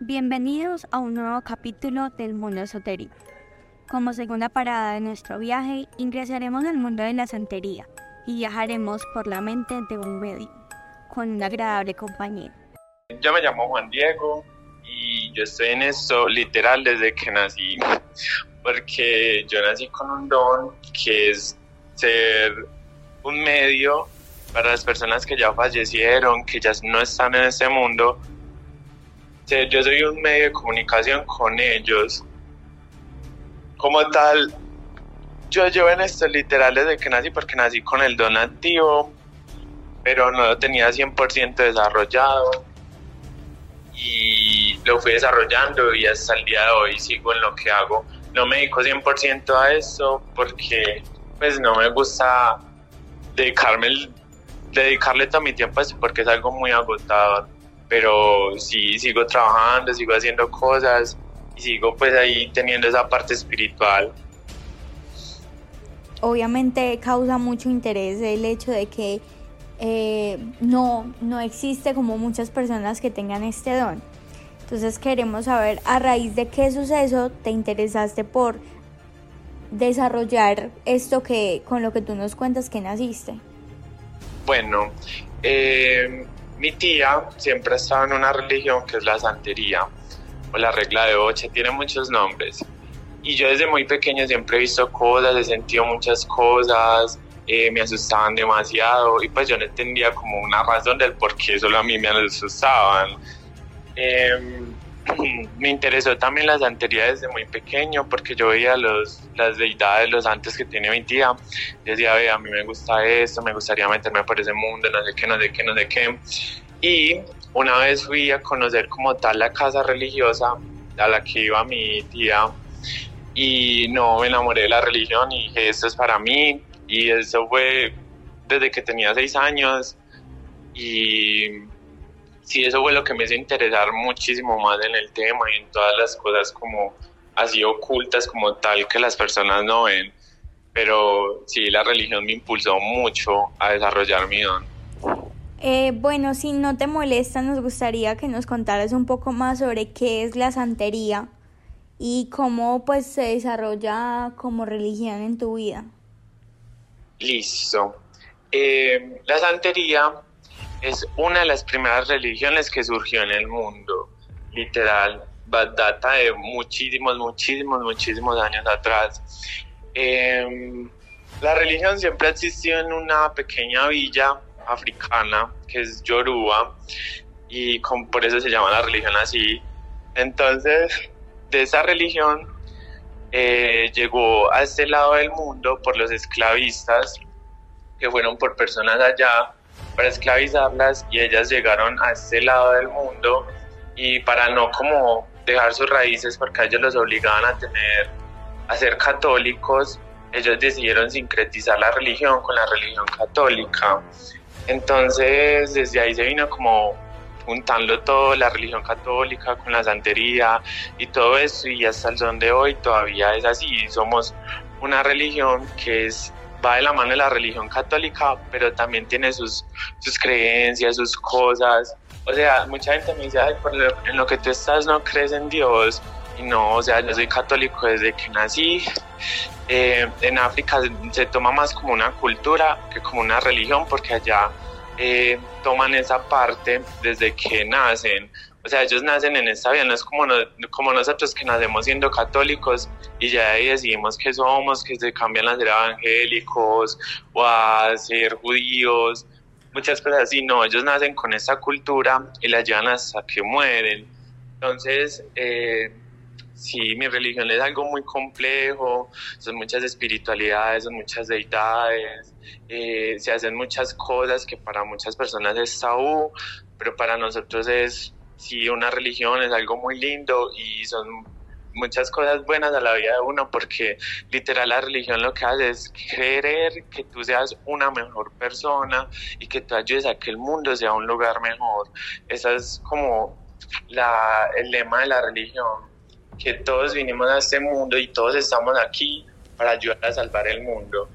Bienvenidos a un nuevo capítulo del mundo esotérico. Como segunda parada de nuestro viaje, ingresaremos al mundo de la santería y viajaremos por la mente de un medio, con una agradable compañía. Yo me llamo Juan Diego y yo estoy en esto literal desde que nací, porque yo nací con un don que es ser un medio para las personas que ya fallecieron, que ya no están en este mundo, yo soy un medio de comunicación con ellos. Como tal, yo llevo en esto literal desde que nací, porque nací con el donativo, pero no lo tenía 100% desarrollado. Y lo fui desarrollando y hasta el día de hoy sigo en lo que hago. No me dedico 100% a eso porque pues no me gusta dedicarme dedicarle todo mi tiempo a eso porque es algo muy agotador pero sí sigo trabajando, sigo haciendo cosas y sigo pues ahí teniendo esa parte espiritual. Obviamente causa mucho interés el hecho de que eh, no, no existe como muchas personas que tengan este don. Entonces queremos saber a raíz de qué suceso te interesaste por desarrollar esto que con lo que tú nos cuentas que naciste. Bueno, eh, mi tía siempre ha estado en una religión que es la santería o la regla de ocho, tiene muchos nombres. Y yo desde muy pequeño siempre he visto cosas, he sentido muchas cosas, eh, me asustaban demasiado y pues yo no entendía como una razón del por qué solo a mí me asustaban. Em, me interesó también la santería desde muy pequeño porque yo veía los, las deidades, los antes que tiene mi tía. decía, ve, a mí me gusta esto, me gustaría meterme por ese mundo, no sé qué, no sé qué, no sé qué. Y una vez fui a conocer como tal la casa religiosa a la que iba mi tía y no me enamoré de la religión y dije, esto es para mí. Y eso fue desde que tenía seis años y sí, eso fue lo que me hizo interesar muchísimo más en el tema y en todas las cosas como así ocultas como tal que las personas no ven. Pero sí, la religión me impulsó mucho a desarrollar mi don. Eh, bueno, si no te molesta, nos gustaría que nos contaras un poco más sobre qué es la santería y cómo pues se desarrolla como religión en tu vida. Listo. Eh, la santería es una de las primeras religiones que surgió en el mundo, literal, data de muchísimos, muchísimos, muchísimos años atrás. Em, la religión siempre ha existido en una pequeña villa africana que es Yoruba y por eso se llama la religión así. Entonces, de esa religión eh, llegó a este lado del mundo por los esclavistas que fueron por personas allá para esclavizarlas y ellas llegaron a este lado del mundo y para no como dejar sus raíces porque ellos los obligaban a tener a ser católicos ellos decidieron sincretizar la religión con la religión católica. Entonces desde ahí se vino como juntando todo la religión católica con la santería y todo eso y hasta el son de hoy todavía es así. Somos una religión que es va de la mano de la religión católica, pero también tiene sus, sus creencias, sus cosas. O sea, mucha gente me dice, Ay, por en lo que tú estás no crees en Dios. Y no, o sea, yo soy católico desde que nací. Eh, en África se toma más como una cultura que como una religión, porque allá eh, toman esa parte desde que nacen. O sea, ellos nacen en esta vida, no es como, como nosotros que nacemos siendo católicos y ya ahí decidimos que somos, que se cambian a ser evangélicos o a ser judíos, muchas cosas así. No, ellos nacen con esta cultura y la llevan hasta que mueren. Entonces, eh, sí, mi religión es algo muy complejo, son muchas espiritualidades, son muchas deidades, eh, se hacen muchas cosas que para muchas personas es tabú, pero para nosotros es sí, una religión es algo muy lindo y son muchas cosas buenas a la vida de uno porque literal la religión lo que hace es creer que tú seas una mejor persona y que tú ayudes a que el mundo sea un lugar mejor. Ese es como la, el lema de la religión, que todos vinimos a este mundo y todos estamos aquí para ayudar a salvar el mundo.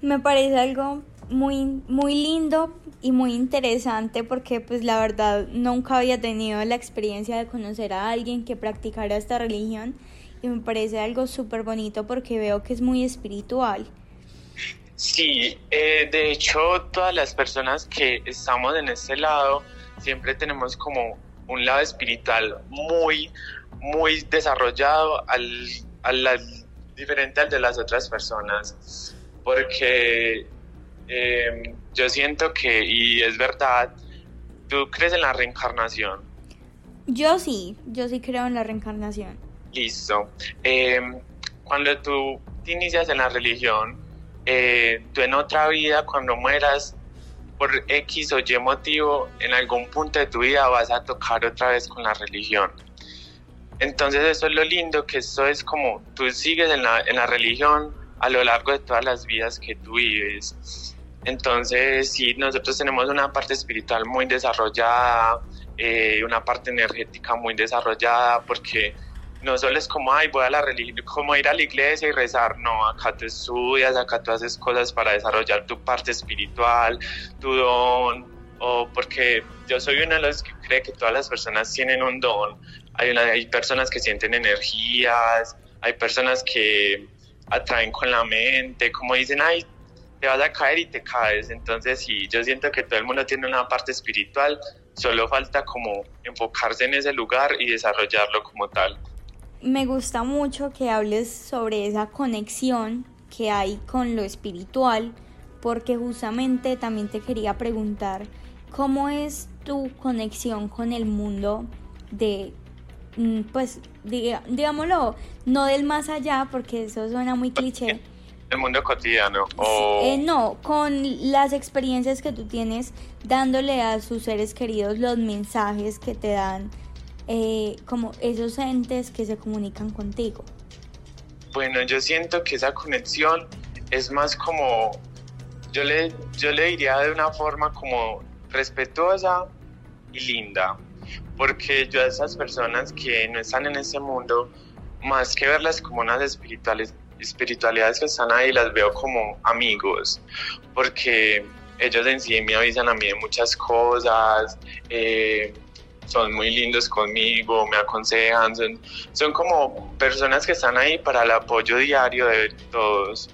Me parece algo muy, muy lindo y muy interesante porque pues la verdad nunca había tenido la experiencia de conocer a alguien que practicara esta religión y me parece algo súper bonito porque veo que es muy espiritual. Sí, eh, de hecho todas las personas que estamos en este lado siempre tenemos como un lado espiritual muy, muy desarrollado al, al, diferente al de las otras personas, porque eh, yo siento que, y es verdad, ¿tú crees en la reencarnación? Yo sí, yo sí creo en la reencarnación. Listo. Eh, cuando tú te inicias en la religión, eh, tú en otra vida, cuando mueras, por X o Y motivo, en algún punto de tu vida vas a tocar otra vez con la religión. Entonces eso es lo lindo, que esto es como tú sigues en la, en la religión a lo largo de todas las vidas que tú vives. Entonces sí, nosotros tenemos una parte espiritual muy desarrollada, eh, una parte energética muy desarrollada, porque no solo es como, ay, voy a la religión, como ir a la iglesia y rezar, no, acá tú estudias, acá tú haces cosas para desarrollar tu parte espiritual, tu don, o porque yo soy uno de los que cree que todas las personas tienen un don, hay, una, hay personas que sienten energías, hay personas que atraen con la mente, como dicen, ay, te vas a caer y te caes, entonces sí, yo siento que todo el mundo tiene una parte espiritual, solo falta como enfocarse en ese lugar y desarrollarlo como tal me gusta mucho que hables sobre esa conexión que hay con lo espiritual, porque justamente también te quería preguntar cómo es tu conexión con el mundo de, mm, pues, digámoslo, no del más allá, porque eso suena muy cliché. El mundo cotidiano. Eh, no, con las experiencias que tú tienes dándole a sus seres queridos los mensajes que te dan eh, como esos entes que se comunican contigo? Bueno, yo siento que esa conexión es más como, yo le, yo le diría de una forma como respetuosa y linda, porque yo a esas personas que no están en ese mundo, más que verlas como unas espirituales, espiritualidades que están ahí, las veo como amigos, porque ellos en sí me avisan a mí de muchas cosas, eh, son muy lindos conmigo, me aconsejan, son, son como personas que están ahí para el apoyo diario de todos.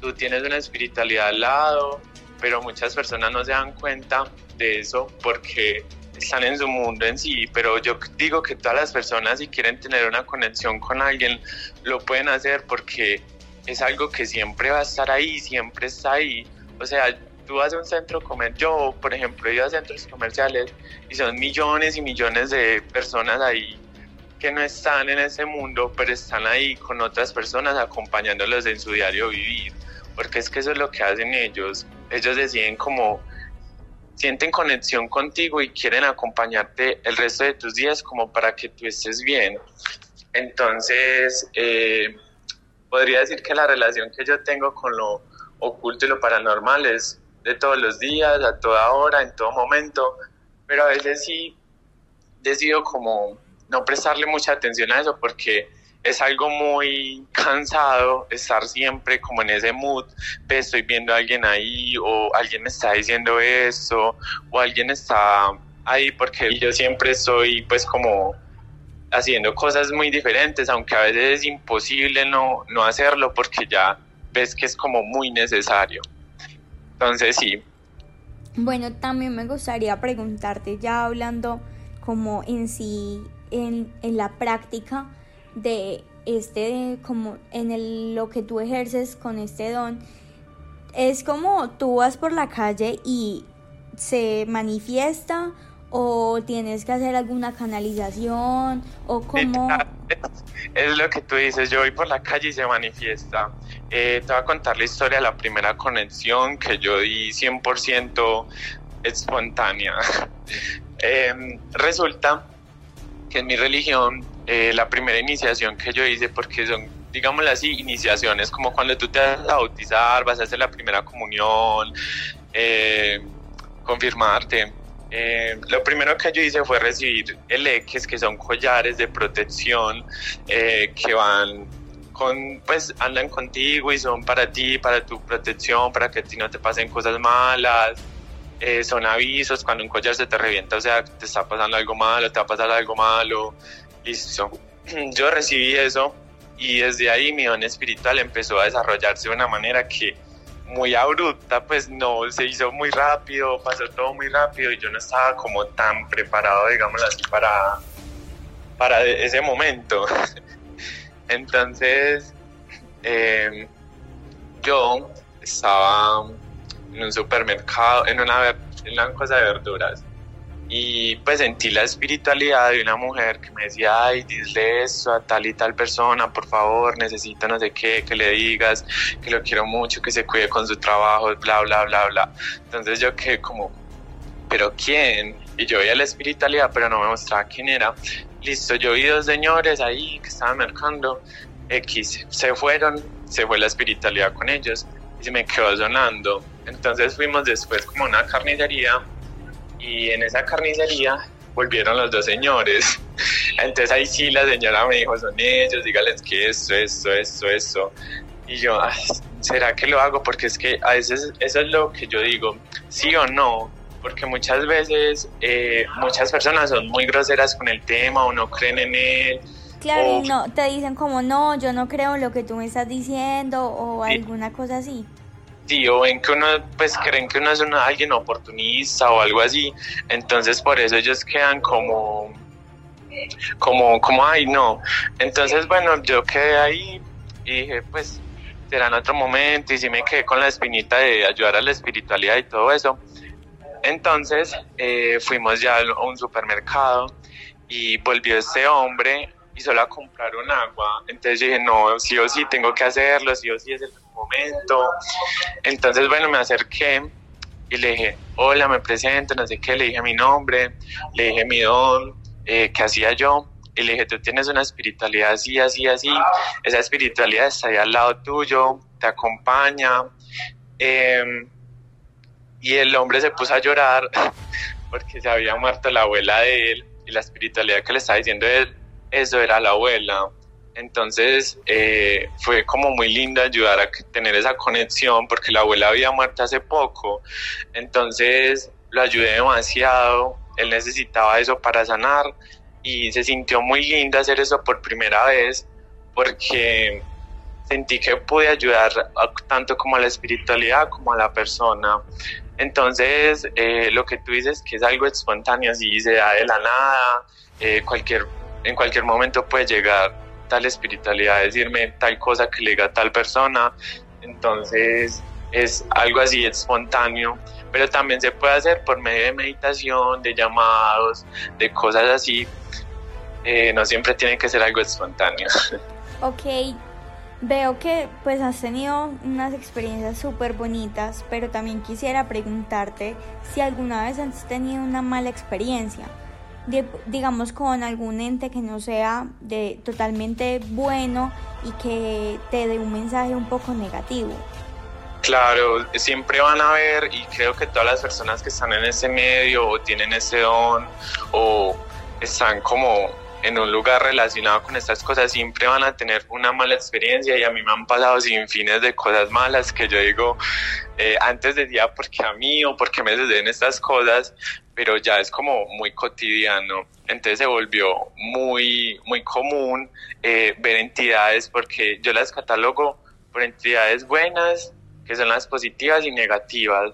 Tú tienes una espiritualidad al lado, pero muchas personas no se dan cuenta de eso porque están en su mundo en sí, pero yo digo que todas las personas si quieren tener una conexión con alguien lo pueden hacer porque es algo que siempre va a estar ahí, siempre está ahí. O sea, tú vas a un centro comercial, yo por ejemplo he ido a centros comerciales y son millones y millones de personas ahí que no están en ese mundo, pero están ahí con otras personas acompañándolos en su diario vivir, porque es que eso es lo que hacen ellos, ellos deciden como sienten conexión contigo y quieren acompañarte el resto de tus días como para que tú estés bien. Entonces, eh, podría decir que la relación que yo tengo con lo oculto y lo paranormal es de todos los días, a toda hora, en todo momento, pero a veces sí decido como no prestarle mucha atención a eso porque es algo muy cansado estar siempre como en ese mood de estoy viendo a alguien ahí o alguien me está diciendo esto o alguien está ahí porque yo siempre estoy pues como haciendo cosas muy diferentes aunque a veces es imposible no, no hacerlo porque ya ves que es como muy necesario. Entonces sí. Bueno, también me gustaría preguntarte, ya hablando como en sí, en, la práctica de este, como en el, lo que tú ejerces con este don, es como tú vas por la calle y se manifiesta o tienes que hacer alguna canalización o como... Es, lo que tú dices, yo voy por la calle y se manifiesta. Eh, te voy a contar la historia de la primera conexión que yo di 100% espontánea. Em, resulta que en mi religión eh, la primera iniciación que yo hice, porque son, digámoslo así, iniciaciones, como cuando tú te vas a bautizar, vas a hacer la primera comunión, eh, confirmarte eh, lo primero que yo hice fue recibir eleques, que son collares de protección eh, que van con, pues andan contigo y son para ti, para tu protección, para que a ti no te pasen cosas malas. eh, son avisos cuando un collar se te revienta, o sea, te está pasando algo malo, te va a pasar algo malo, listo. Yo recibí eso y desde ahí mi don espiritual empezó a desarrollarse de una manera que muy abrupta, pues no, se hizo muy rápido, pasó todo muy rápido y yo no estaba como tan preparado, digamos así, para, para ese momento. Entonces, eh, yo estaba en un supermercado, en una, en una cosa de verduras. Y pues sentí la espiritualidad de una mujer que me decía, ay, dile eso a tal y tal persona, por favor, necesito no sé qué, que le digas, que lo quiero mucho, que se cuide con su trabajo, bla, bla, bla, bla. Entonces yo quedé como, ¿pero quién? Y yo veía la espiritualidad, pero no me mostraba quién era. Listo, yo vi dos señores ahí que estaban mercando, X, se fueron, se fue la espiritualidad con ellos y se me quedó sonando entonces fuimos después como a una carnicería y en esa carnicería volvieron los dos señores. Entonces ahí sí la señora me dijo, son ellos, dígales que esto, esto, esto, esto. Y yo, ¿será que lo hago? Porque es que a veces eso es lo que yo digo, sí o no, porque muchas veces eh, muchas personas son muy groseras con el tema o no creen en él. Claro, y no, te dicen como, no, yo no creo en lo que tú me estás diciendo o alguna cosa así sí, o ven que uno, pues creen que uno es alguien oportunista o algo así, entonces por eso ellos quedan como, como, como, ay, no. Entonces, bueno, yo quedé ahí y dije, pues será en otro momento y sí me quedé con la espinita de ayudar a la espiritualidad y todo eso. Entonces eh, fuimos ya a un supermercado y volvió este hombre y solo a comprar un agua. Entonces dije, no, sí o sí tengo que hacerlo, sí o sí es el momento. Entonces, bueno, me acerqué y le dije, hola, me presento, no sé qué, le dije mi nombre, le dije mi don, eh, qué hacía yo. Y le dije, tú tienes una espiritualidad así, así, así. Esa espiritualidad está ahí al lado tuyo, te acompaña. Em, y el hombre se puso a llorar porque se había muerto la abuela de él y la espiritualidad que le estaba diciendo él, eso era la abuela. Entonces eh, fue como muy lindo ayudar a tener esa conexión porque la abuela había muerto hace poco. Entonces lo ayudé demasiado. Él necesitaba eso para sanar y se sintió muy lindo hacer eso por primera vez porque sentí que pude ayudar tanto como a la espiritualidad como a la persona. Entonces, eh, lo que tú dices que es algo espontáneo, así se da de la nada, eh, cualquier, en cualquier momento puede llegar tal espiritualidad, decirme tal cosa que le diga a tal persona. Entonces es algo así espontáneo, pero también se puede hacer por medio de meditación, de llamados, de cosas así. Eh, no siempre tiene que ser algo espontáneo. Ok, veo que pues has tenido unas experiencias súper bonitas, pero también quisiera preguntarte si alguna vez has tenido una mala experiencia digamos, con algún ente que no sea de totalmente bueno y que te dé un mensaje un poco negativo. Claro, siempre van a ver y creo que todas las personas que están en ese medio o tienen ese don o están como en un lugar relacionado con estas cosas siempre van a tener una mala experiencia y a mí me han pasado sin fines de cosas malas que yo digo, eh, antes decía porque a mí o porque me suceden estas cosas, pero ya es como muy cotidiano. Entonces se volvió muy, muy común eh, ver entidades porque yo las catalogo por entidades buenas, que son las positivas y negativas.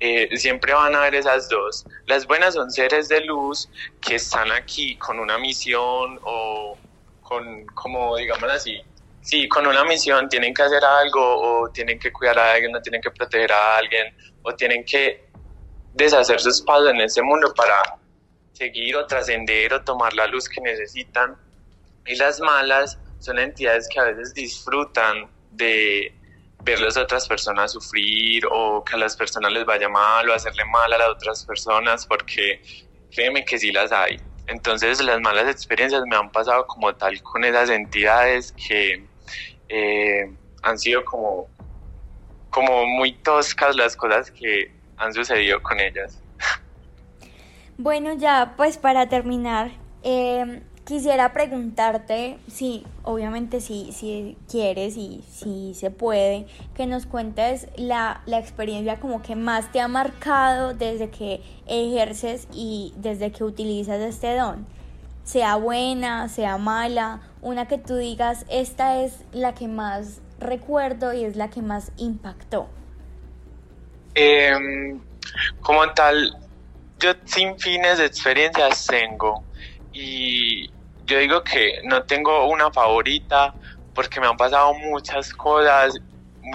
Eh, siempre van a haber esas dos. Las buenas son seres de luz que están aquí con una misión o con, como digamos así, sí, con una misión tienen que hacer algo o tienen que cuidar a alguien o tienen que proteger a alguien o tienen que deshacer sus pasos en ese mundo para seguir o trascender o tomar la luz que necesitan. Y las malas son entidades que a veces disfrutan de ver a otras personas sufrir o que a las personas les vaya mal o hacerle mal a las otras personas porque créeme que sí las hay. Entonces las malas experiencias me han pasado como tal con esas entidades que eh, han sido como, como muy toscas las cosas que han sucedido con ellas. Bueno, ya pues para terminar, eh, quisiera preguntarte, sí, obviamente si, si quieres y si se puede, que nos cuentes la, la, experiencia como que más te ha marcado desde que ejerces y desde que utilizas este don. Sea buena, sea mala, una que tú digas, esta es la que más recuerdo y es la que más impactó. Em, como tal, yo sin fines de experiencias tengo y yo digo que no tengo una favorita porque me han pasado muchas cosas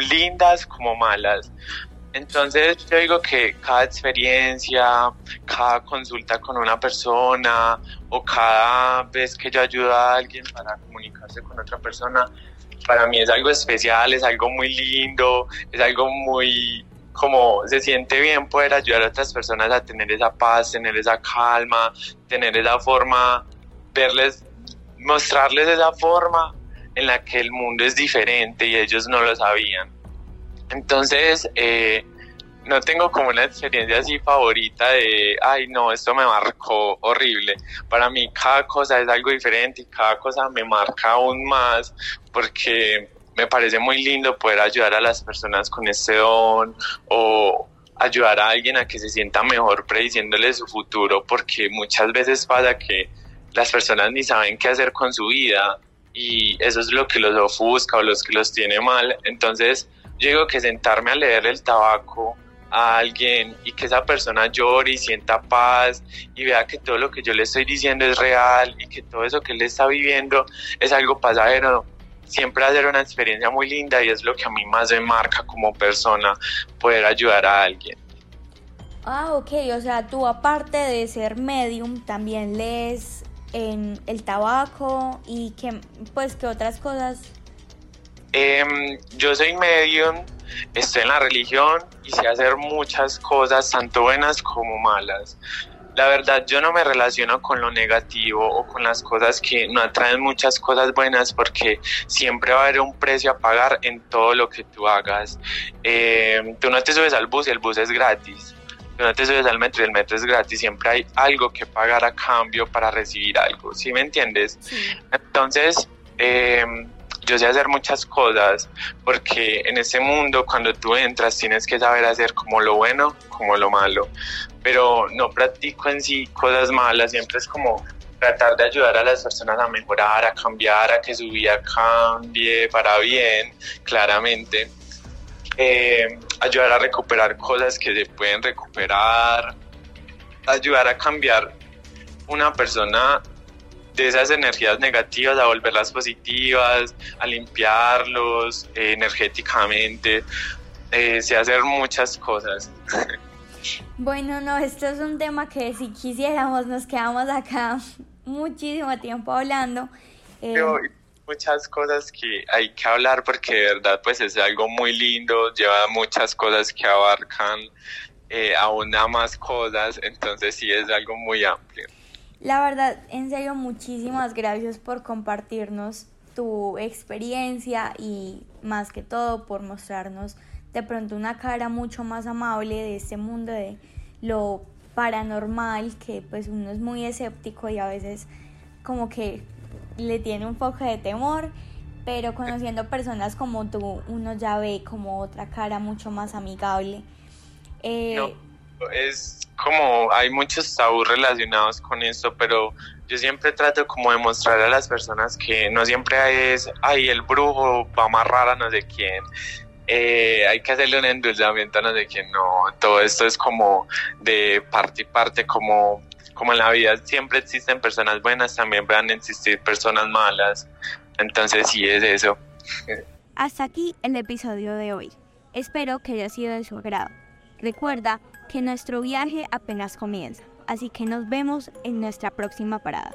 lindas como malas. Entonces yo digo que cada experiencia, cada consulta con una persona o cada vez que yo ayudo a alguien para comunicarse con otra persona, para mí es algo especial, es algo muy lindo, es algo muy como se siente bien poder ayudar a otras personas a tener esa paz, tener esa calma, tener esa forma verles, mostrarles esa forma en la que el mundo es diferente y ellos no lo sabían. Entonces, eh, no tengo como una experiencia así favorita de, ay, no, esto me marcó horrible. Para mí cada cosa es algo diferente y cada cosa me marca aún más porque me parece muy lindo poder ayudar a las personas con este don o ayudar a alguien a que se sienta mejor prediciéndole su futuro porque muchas veces pasa que las personas ni saben qué hacer con su vida y eso es lo que los ofusca o los que los tiene mal. Entonces, yo digo que sentarme a leer el tabaco a alguien y que esa persona llore y sienta paz y vea que todo lo que yo le estoy diciendo es real y que todo eso que él está viviendo es algo pasajero, siempre va a ser una experiencia muy linda y es lo que a mí más me marca como persona, poder ayudar a alguien. Ah, ok, o sea, tú aparte de ser medium, también lees en el tabaco y que, pues, ¿qué otras cosas? Em, yo soy medium, estoy en la religión y sé hacer muchas cosas, tanto buenas como malas. La verdad, yo no me relaciono con lo negativo o con las cosas que no atraen muchas cosas buenas porque siempre va a haber un precio a pagar en todo lo que tú hagas. Em, tú no te subes al bus y el bus es gratis no te subes al metro y el metro es gratis, siempre hay algo que pagar a cambio para recibir algo, ¿sí me entiendes? Entonces, em, yo sé hacer muchas cosas porque en ese mundo cuando tú entras tienes que saber hacer como lo bueno como lo malo, pero no practico en sí cosas malas, siempre es como tratar de ayudar a las personas a mejorar, a cambiar, a que su vida cambie para bien, claramente. Eh, ayudar a recuperar cosas que se pueden recuperar, ayudar a cambiar una persona de esas energías negativas a volverlas positivas, a limpiarlos eh, energéticamente, eh, sé hacer muchas cosas. Bueno, no, esto es un tema que si quisiéramos nos quedamos acá muchísimo tiempo hablando. Eh, muchas cosas que hay que hablar porque de verdad pues es algo muy lindo, lleva muchas cosas que abarcan eh, aún más cosas, entonces sí es algo muy amplio. La verdad, en serio, muchísimas gracias por compartirnos tu experiencia y más que todo por mostrarnos de pronto una cara mucho más amable de este mundo de lo paranormal que pues uno es muy escéptico y a veces como que le tiene un poco de temor, pero conociendo personas como tú, uno ya ve como otra cara mucho más amigable. Eh, no, es como hay muchos tabús relacionados con esto, pero yo siempre trato como de mostrar a las personas que no siempre es, ay, el brujo va a amarrar a no sé quién. Eh, hay que hacerle un endulzamiento a no sé quién, no, todo esto es como de parte y parte, como como en la vida siempre existen personas buenas, también van a existir personas malas. Entonces sí es eso. Hasta aquí el episodio de hoy. Espero que haya sido de su agrado. Recuerda que nuestro viaje apenas comienza, así que nos vemos en nuestra próxima parada.